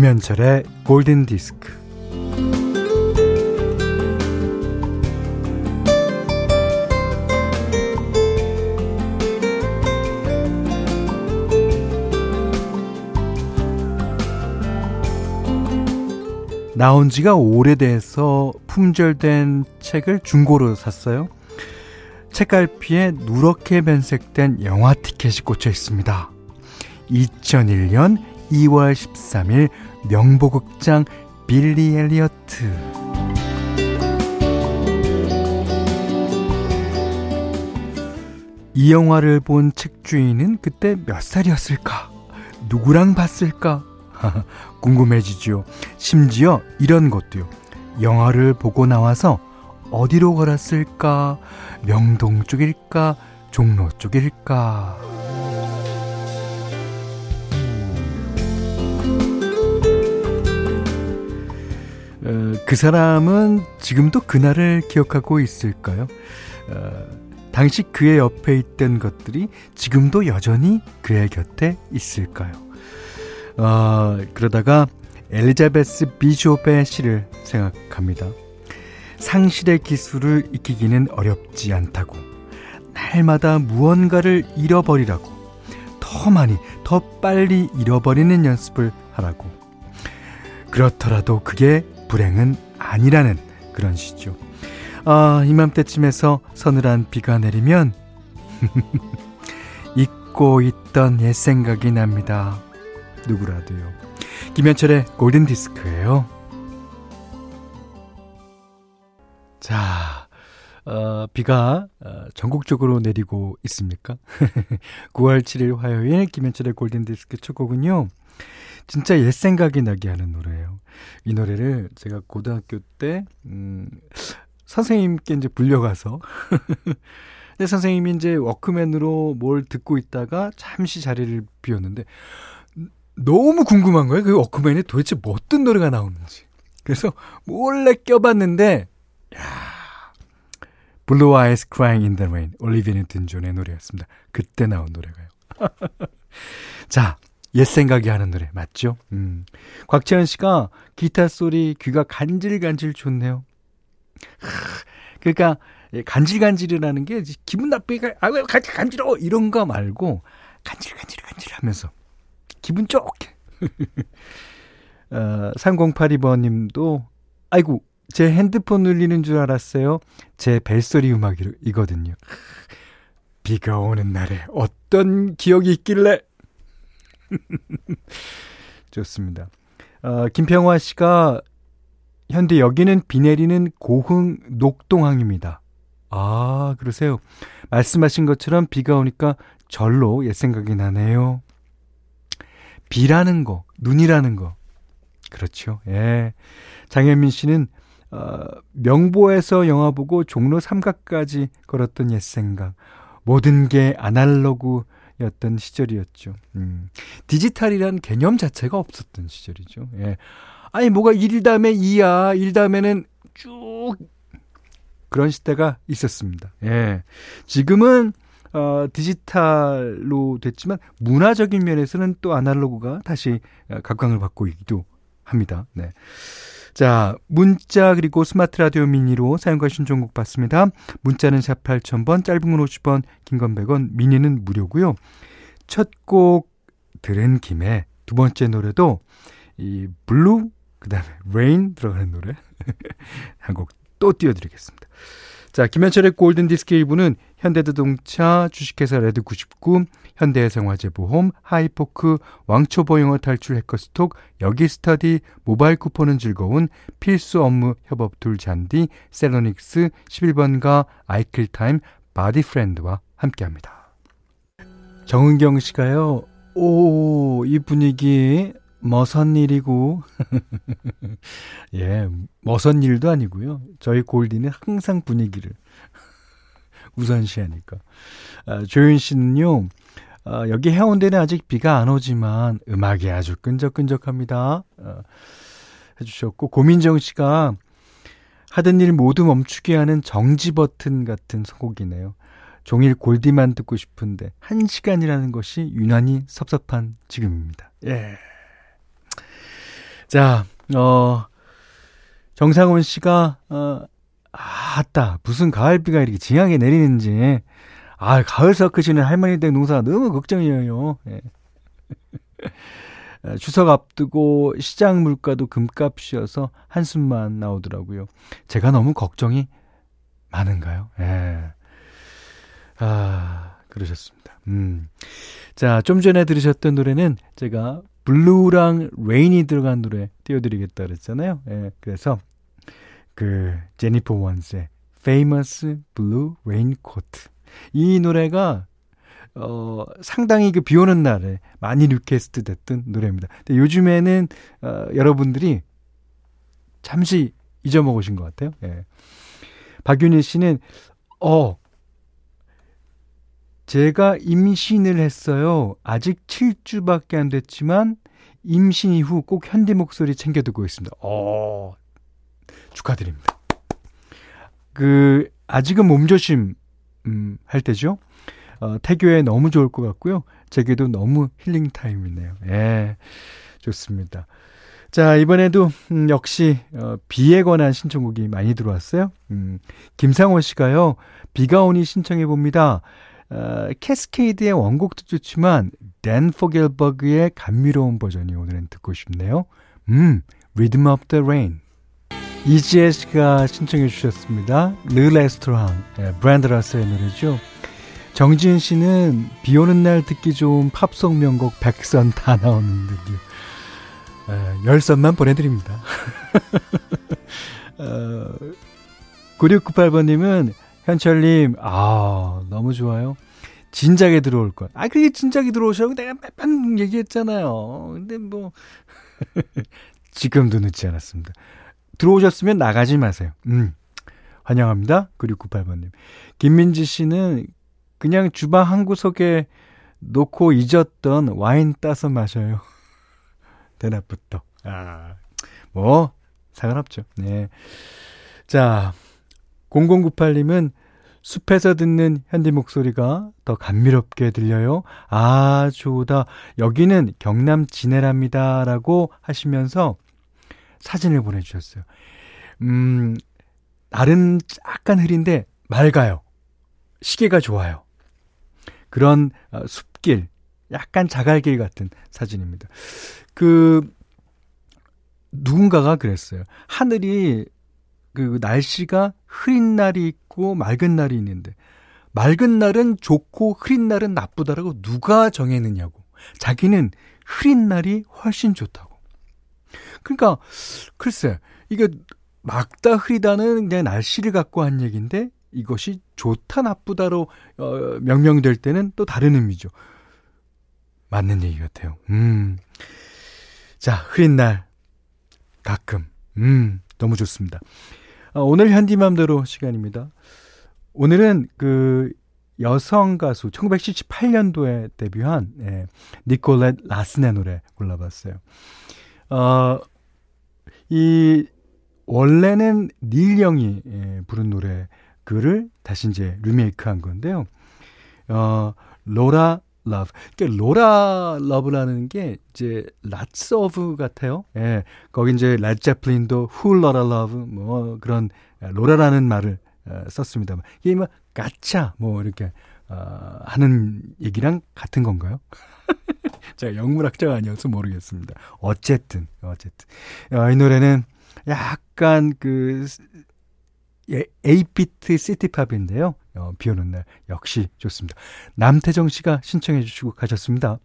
김현철의 골든 디스크. 나온 지가 오래돼서 품절된 책을 중고로 샀어요. 책갈피에 누렇게 변색된 영화 티켓이 꽂혀 있습니다. 2001년 2월 13일 명보극장 빌리 엘리어트. 이 영화를 본 책 주인은 그때 몇 살이었을까? 누구랑 봤을까? 궁금해지죠. 심지어 이런 것도요. 영화를 보고 나와서 어디로 걸었을까? 명동 쪽일까? 종로 쪽일까? 어, 그 사람은 지금도 그날을 기억하고 있을까요? 어, 당시 그의 옆에 있던 것들이 지금도 여전히 그의 곁에 있을까요? 어, 그러다가 엘리자베스 비숍의 시를 생각합니다. 상실의 기술을 익히기는 어렵지 않다고. 날마다 무언가를 잃어버리라고. 더 많이, 더 빨리 잃어버리는 연습을 하라고. 그렇더라도 그게 불행은 아니라는 그런 시죠. 아, 이맘때쯤에서 서늘한 비가 내리면 잊고 있던 옛 생각이 납니다. 누구라도요. 김현철의 골든 디스크예요. 자, 어, 비가 어, 전국적으로 내리고 있습니까? 9월 7일 화요일 김현철의 골든 디스크 첫 곡은요. 진짜 옛 생각이 나게 하는 노래예요. 이 노래를 제가 고등학교 때 음, 선생님께 이제 불려가서 근데 선생님이 이제 워크맨으로 뭘 듣고 있다가 잠시 자리를 비웠는데 너무 궁금한 거예요. 그 워크맨에 도대체 뭐 어떤 노래가 나오는지. 그래서 몰래 껴봤는데 야 Blue Eyes Crying in the Rain 올리비아 뉴튼 존의 노래였습니다. 그때 나온 노래가요. 자, 옛 생각이 하는 노래 맞죠? 음. 곽채연 씨가 기타 소리 귀가 간질간질 좋네요. 그러니까 간질간질이라는 게 기분 나쁘게 아유 간질 간질어 이런 거 말고 간질간질간질 하면서 기분 좋게. 어, 3082번님도 아이고 제 핸드폰 울리는 줄 알았어요. 제 벨소리 음악이거든요. 비가 오는 날에 어떤 기억이 있길래 좋습니다. 어, 김평화 씨가 현대 여기는 비 내리는 고흥 녹동항입니다. 아, 그러세요. 말씀하신 것처럼 비가 오니까 절로 옛 생각이 나네요. 비라는 거, 눈이라는 거. 그렇죠. 예. 장현민 씨는 어, 명보에서 영화 보고 종로 삼각까지 걸었던 옛 생각. 모든 게 아날로그 였던 시절이었죠. 음. 디지털이란 개념 자체가 없었던 시절이죠. 예. 아니, 뭐가 1 다음에 2야. 1 다음에는 쭉 그런 시대가 있었습니다. 예. 지금은 어, 디지털로 됐지만 문화적인 면에서는 또 아날로그가 다시 각광을 받고 있기도 합니다. 네. 자, 문자 그리고 스마트 라디오 미니로 사용과 신청곡 받습니다. 문자는 샵 8000번, 짧은 건 50원, 긴 건 100원, 미니는 무료고요. 첫 곡 들은 김에 두 번째 노래도 이 blue 그다음에 rain 들어가는 노래 한 곡 또 띄워드리겠습니다. 자, 김현철의 골든 디스크 1부는 현대자동차, 주식회사 레드99, 현대해상화재보험, 하이포크, 왕초보 영어 탈출 해커스톡, 여기스터디, 모바일 쿠폰은 즐거운 필수 업무 협업 tool 잔디, 셀러닉스, 11번가, 아이클타임, 바디프렌드와 함께합니다. 정은경 씨가요. 오, 이 분위기 머선 일이고 예, 머선 일도 아니고요. 저희 골디는 항상 분위기를 우선시하니까. 아, 조윤 씨는요. 아, 여기 해운대는 아직 비가 안 오지만 음악이 아주 끈적끈적합니다. 아, 해주셨고 고민정 씨가 하던 일 모두 멈추게 하는 정지 버튼 같은 선곡이네요. 종일 골디만 듣고 싶은데 한 시간이라는 것이 유난히 섭섭한 지금입니다. 예. 자, 어, 정상훈 씨가, 어, 아따, 무슨 가을비가 이렇게 징하게 내리는지. 아, 가을 섞으시는 할머니 댁 농사 너무 걱정이에요. 예. 추석 앞두고 시장 물가도 금값이어서 한숨만 나오더라고요. 제가 너무 걱정이 많은가요? 예. 아, 그러셨습니다. 음. 자, 좀 전에 들으셨던 노래는 제가 blue랑 rain이 들어간 노래 띄워드리겠다 그랬잖아요. 예. 그래서 그 제니퍼 원스의 Famous Blue Raincoat 이 노래가 어, 상당히 그 비 오는 날에 많이 request 됐던 노래입니다. 근데 요즘에는, 어, 여러분들이 잠시 잊어먹으신 것 같아요. 예. 박윤희 씨는, 어, 제가 임신을 했어요. 아직 7주밖에 안 됐지만, 임신 이후 꼭 현디 목소리 챙겨 듣고 있습니다. 어, 축하드립니다. 그, 아직은 몸조심, 음, 할 때죠. 어, 태교에 너무 좋을 것 같고요. 제게도 너무 healing time이네요. 예. 좋습니다. 자, 이번에도, 음, 역시, 어, 비에 관한 신청곡이 많이 들어왔어요. 음, 김상호 씨가요, 비가 오니 신청해 봅니다. 어, 캐스케이즈의 원곡도 좋지만, 댄 포겔버그의 감미로운 버전이 오늘은 듣고 싶네요. 음, Rhythm of the Rain. 이지혜 씨가 신청해 주셨습니다. Le Restaurant, 예, 브렌다 러셀의 노래죠. 정지은 씨는 비 오는 날 듣기 좋은 팝송 명곡 백선 다 나오는데요. 에, 열선만 보내드립니다. 어, 9698번님은 현철님, 아, 너무 좋아요. 진작에 들어올 것. 아, 그게 진작에 들어오시라고 내가 몇 번 얘기했잖아요. 근데 뭐, 지금도 늦지 않았습니다. 들어오셨으면 나가지 마세요. 음. 환영합니다. 9698번님. 김민지 씨는 그냥 주방 한 구석에 놓고 잊었던 와인 따서 마셔요. 대낮부터. 아, 뭐, 상관없죠. 네. 자, 0098님은 숲에서 듣는 현디 목소리가 더 감미롭게 들려요. 아, 좋다. 여기는 경남 진해랍니다. 라고 하시면서 사진을 보내주셨어요. 음, 날은 약간 흐린데 맑아요. 시계가 좋아요. 그런 어, 숲길, 약간 자갈길 같은 사진입니다. 그 누군가가 그랬어요. 하늘이 그 날씨가 흐린 날이 있고 맑은 날이 있는데 맑은 날은 좋고 흐린 날은 나쁘다라고 누가 정했느냐고. 자기는 흐린 날이 훨씬 좋다고. 그러니까 글쎄 이게 막다 흐리다는 그냥 날씨를 갖고 한 얘기인데 이것이 좋다 나쁘다로 어, 명명될 때는 또 다른 의미죠. 맞는 얘기 같아요. 음. 자, 흐린 날 가끔 음, 너무 좋습니다. 어, 오늘 현디맘대로 시간입니다. 오늘은 그 여성 가수 1978년도에 데뷔한 예, 니콜렛 라슨의 노래 골라봤어요. 어, 이 원래는 닐 영이 예, 부른 노래 그를 다시 이제 리메이크한 건데요. 어, Lotta Love. 그러니까 Lotta Love라는 게 이제 lots of 같아요. 예. 거기 이제 레드 제플린도 Whole Lotta Love 뭐 그런 로라라는 말을 어, 썼습니다. 이게 뭐 가차 뭐 이렇게 어, 하는 얘기랑 같은 건가요? 제가 영문학자가 아니어서 모르겠습니다. 어쨌든 어쨌든 어, 이 노래는 약간 그 예, 에이피트 시티팝인데요. 어, 비 오는 날 역시 좋습니다. 남태정 씨가 신청해 주시고 가셨습니다.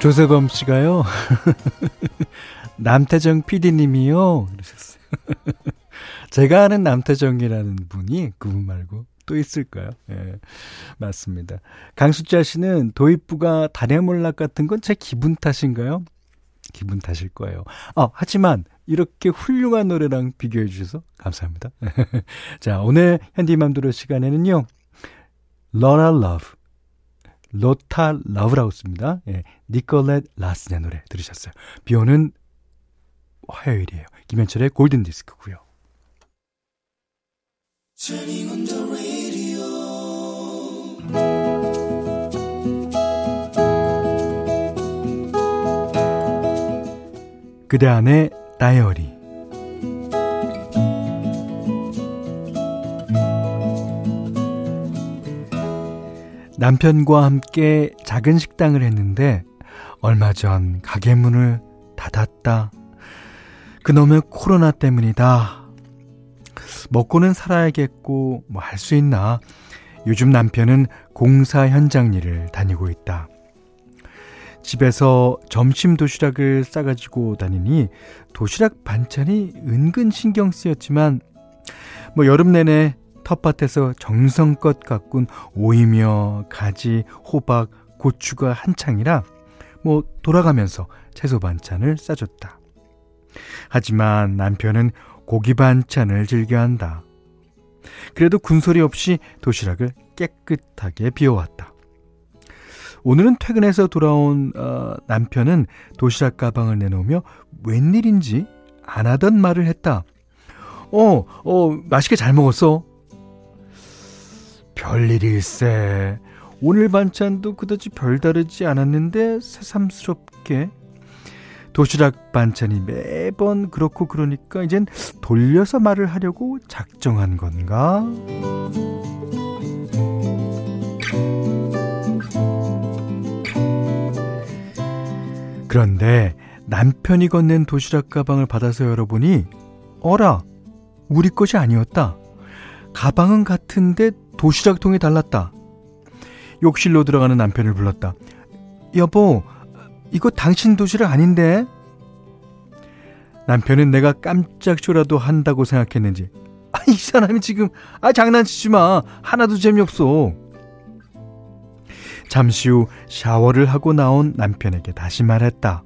조세범 씨가요. 남태정 PD님이요. 그러셨어요. 제가 아는 남태정이라는 분이 그분 말고 또 있을까요? 예, 맞습니다. 강수자 씨는 도입부가 다래몰락 같은 건 제 기분 탓인가요? 기분 탓일 거예요. 어, 하지만 이렇게 훌륭한 노래랑 비교해 주셔서 감사합니다. 자, 오늘 현디맘대로 시간에는요. Lotta Love Lotta Love라고 씁니다. 예, 니콜렛 라슨의 노래 들으셨어요. 비 오는 화요일이에요. 김현철의 골든 디스크고요. 그대 안의 다이어리. 남편과 함께 작은 식당을 했는데 얼마 전 가게 문을 닫았다. 그놈의 코로나 때문이다. 먹고는 살아야겠고 뭐 할 수 있나. 요즘 남편은 공사 현장 일을 다니고 있다. 집에서 점심 도시락을 싸가지고 다니니 도시락 반찬이 은근 신경 쓰였지만 뭐 여름 내내 텃밭에서 정성껏 가꾼 오이며 가지, 호박, 고추가 한창이라 뭐 돌아가면서 채소 반찬을 싸줬다. 하지만 남편은 고기 반찬을 즐겨한다. 그래도 군소리 없이 도시락을 깨끗하게 비워왔다. 오늘은 퇴근해서 돌아온 어, 남편은 도시락 가방을 내놓으며 웬일인지 안 하던 말을 했다. 어, 어, 맛있게 잘 먹었어. 별일일세. 오늘 반찬도 그다지 별다르지 않았는데 새삼스럽게 도시락 반찬이 매번 그렇고 그러니까 이젠 돌려서 말을 하려고 작정한 건가? 그런데 남편이 건넨 도시락 가방을 받아서 열어보니 어라 우리 것이 아니었다. 가방은 같은데 도시락통이 달랐다. 욕실로 들어가는 남편을 불렀다. 여보, 이거 당신 도시락 아닌데? 남편은 내가 깜짝 쇼라도 한다고 생각했는지, 아, 이 사람이 지금, 아, 장난치지 마. 하나도 재미없어. 잠시 후 샤워를 하고 나온 남편에게 다시 말했다.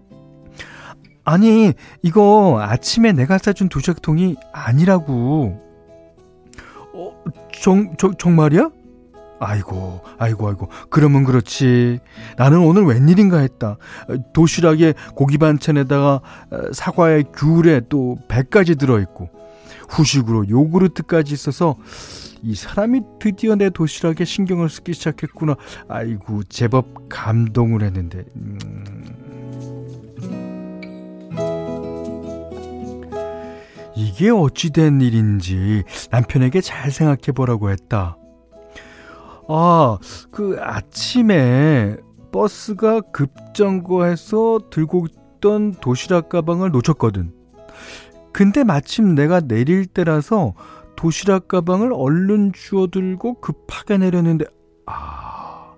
아니, 이거 아침에 내가 싸준 도시락통이 아니라고. 어, 정, 정, 정말이야? 아이고, 아이고, 아이고. 그러면 그렇지. 나는 오늘 웬일인가 했다. 도시락에 고기 반찬에다가 어, 사과에 귤에 또 배까지 들어있고, 후식으로 요구르트까지 있어서, 이 사람이 드디어 내 도시락에 신경을 쓰기 시작했구나. 아이고, 제법 감동을 했는데. 음. 이게 어찌된 일인지 남편에게 잘 생각해 보라고 했다. 아, 그 아침에 버스가 급정거해서 들고 있던 도시락 가방을 놓쳤거든. 근데 마침 내가 내릴 때라서 도시락 가방을 얼른 주워들고 급하게 내렸는데, 아,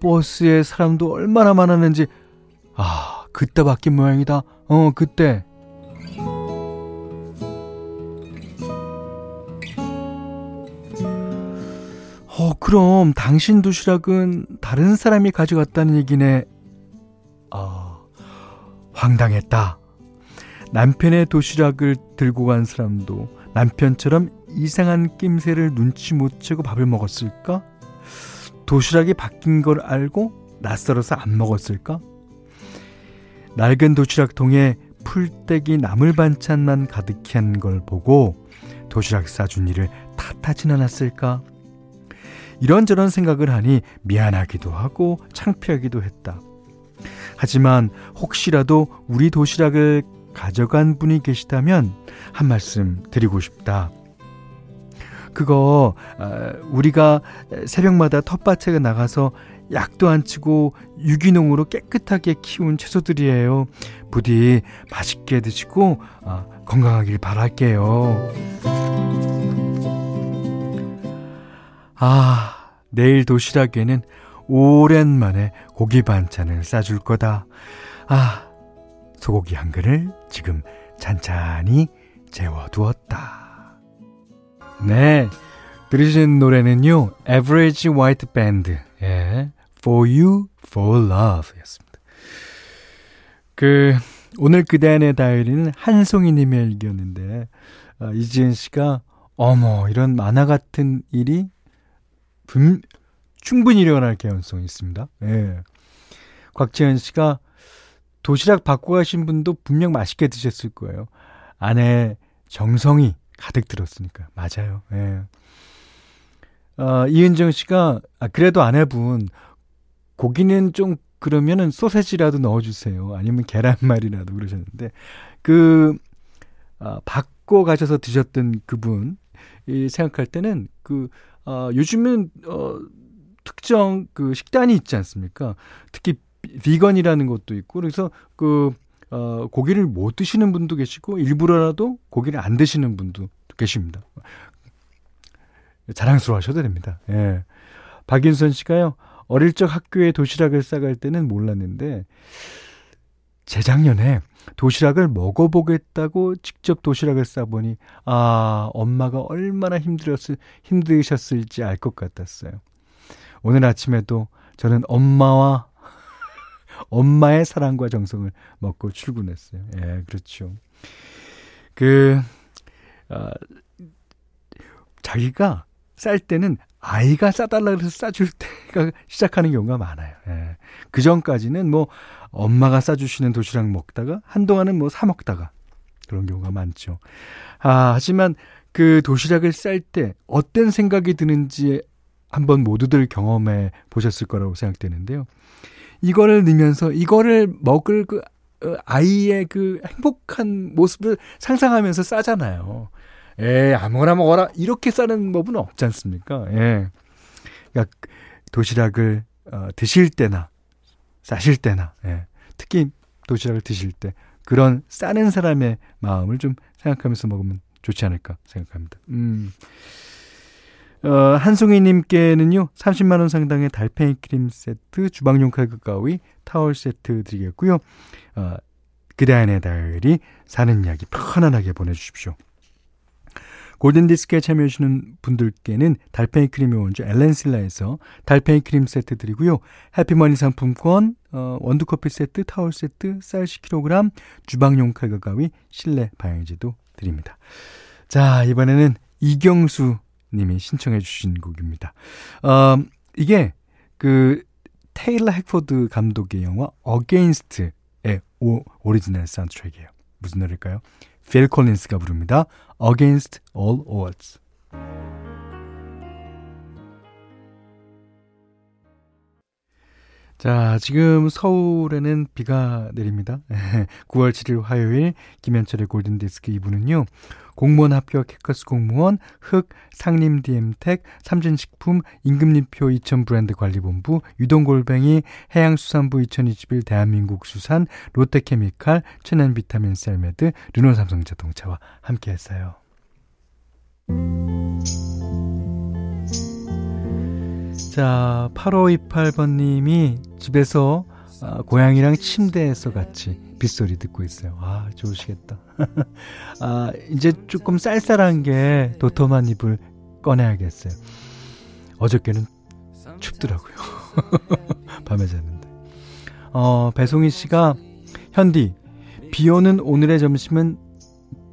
버스에 사람도 얼마나 많았는지, 아, 그때 바뀐 모양이다. 어, 그때. 그럼 당신 도시락은 다른 사람이 가져갔다는 얘기네. 아, 황당했다. 남편의 도시락을 들고 간 사람도 남편처럼 이상한 낌새를 눈치 못 채고 밥을 먹었을까? 도시락이 바뀐 걸 알고 낯설어서 안 먹었을까? 낡은 도시락통에 풀떼기 나물 반찬만 가득히 한걸 보고 도시락 싸준 이를 탓하진 않았을까? 이런저런 생각을 하니 미안하기도 하고 창피하기도 했다. 하지만 혹시라도 우리 도시락을 가져간 분이 계시다면 한 말씀 드리고 싶다. 그거 어, 우리가 새벽마다 텃밭에 나가서 약도 안 치고 유기농으로 깨끗하게 키운 채소들이에요. 부디 맛있게 드시고 어, 건강하길 바랄게요. 아, 내일 도시락에는 오랜만에 고기 반찬을 싸줄 거다. 아, 소고기 한 그릇 지금 잔잔히 재워두었다. 네, 들으신 노래는요, Average White Band, 예, For You, For Love 였습니다. 그, 오늘 그대안의 다이어리는 한송이님의 일기였는데, 어, 이지은 씨가, 어머, 이런 만화 같은 일이 분, 충분히 일어날 개연성이 있습니다. 예. 곽지현 씨가 도시락 받고 가신 분도 분명 맛있게 드셨을 거예요. 안에 정성이 가득 들었으니까. 맞아요. 예. 어, 이은정 씨가, 아, 그래도 아내분, 고기는 좀 그러면은 소세지라도 넣어주세요. 아니면 계란말이라도 그러셨는데, 그, 아, 받고 가셔서 드셨던 그분, 이 생각할 때는 그, 어, 요즘은, 어, 특정 그 식단이 있지 않습니까? 특히 비건이라는 것도 있고, 그래서 그, 어, 고기를 못 드시는 분도 계시고, 일부러라도 고기를 안 드시는 분도 계십니다. 자랑스러워 하셔도 됩니다. 예. 박윤선 씨가요, 어릴 적 학교에 도시락을 싸갈 때는 몰랐는데, 재작년에 도시락을 먹어보겠다고 직접 도시락을 싸보니, 아, 엄마가 얼마나 힘들었을, 힘드셨을지 알 것 같았어요. 오늘 아침에도 저는 엄마와 엄마의 사랑과 정성을 먹고 출근했어요. 예, 그렇죠. 그, 어, 자기가 쌀 때는 아이가 싸달라 그래서 싸줄 때가 시작하는 경우가 많아요. 예. 그 전까지는 뭐 엄마가 싸주시는 도시락 먹다가 한동안은 뭐 사 먹다가 그런 경우가 많죠. 아, 하지만 그 도시락을 쌀 때 어떤 생각이 드는지 한번 모두들 경험해 보셨을 거라고 생각되는데요. 이거를 넣으면서 이거를 먹을 그 어, 아이의 그 행복한 모습을 상상하면서 싸잖아요. 에 아무거나 먹어라 이렇게 싸는 법은 없지 않습니까? 예. 그러니까 도시락을 어, 드실 때나 싸실 때나 예. 특히 도시락을 드실 때 그런 싸는 사람의 마음을 좀 생각하면서 먹으면 좋지 않을까 생각합니다. 음. 어, 한송이님께는요, 30만원 상당의 달팽이 크림 세트, 주방용 칼국 가위, 타월 세트 드리겠고요. 어, 그대 안의 다이어리, 사는 이야기 편안하게 보내주십시오. 골든디스크에 참여해주시는 분들께는 달팽이 크림의 원조 엘렌실라에서 달팽이 크림 세트 드리고요. 해피머니 상품권, 어, 원두커피 세트, 타월 세트, 쌀 10kg, 주방용 칼과 가위, 실내 방향제도 드립니다. 자, 이번에는 이경수 님이 신청해 주신 곡입니다. 어, 이게 그 테일러 핵포드 감독의 영화 Against All Odds, 오리지널 사운드트랙이에요. 무슨 노래일까요? 필 콜린스가 부릅니다. Against All Odds. 자, 지금 서울에는 비가 내립니다. 9월 7일 화요일 김현철의 골든디스크 2부는요. 공무원 합격 해커스 공무원, 흑, 상림 디엠텍, 삼진식품, 임금님표 2000 브랜드 관리본부, 유동골뱅이, 해양수산부 2021 대한민국 수산, 롯데케미칼, 천연 비타민 셀메드, 르노삼성자동차와 함께 했어요. 자, 8528번님이 집에서 아, 고양이랑 침대에서 같이 빗소리 듣고 있어요. 아, 좋으시겠다. 아, 이제 조금 쌀쌀한 게 도톰한 이불 꺼내야겠어요. 어저께는 춥더라고요. 밤에 잤는데. 어, 배송희 씨가 현디, 비 오는 오늘의 점심은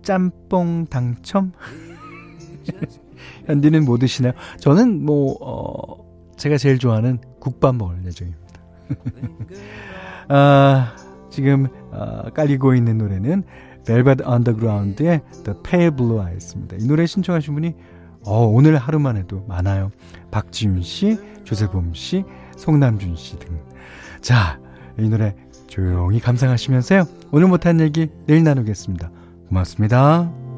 짬뽕 당첨? 현디는 뭐 드시나요? 저는 뭐, 어, 제가 제일 좋아하는 국밥 먹을 예정입니다. 아, 지금 어, 깔리고 있는 노래는 Velvet Underground의 The Pale Blue Eyes입니다. 이 노래 신청하신 분이 어, 오늘 하루만 해도 많아요. 박지윤 씨, 조세범 씨, 송남준 씨 등. 자, 이 노래 조용히 감상하시면서요. 오늘 못한 얘기 내일 나누겠습니다. 고맙습니다.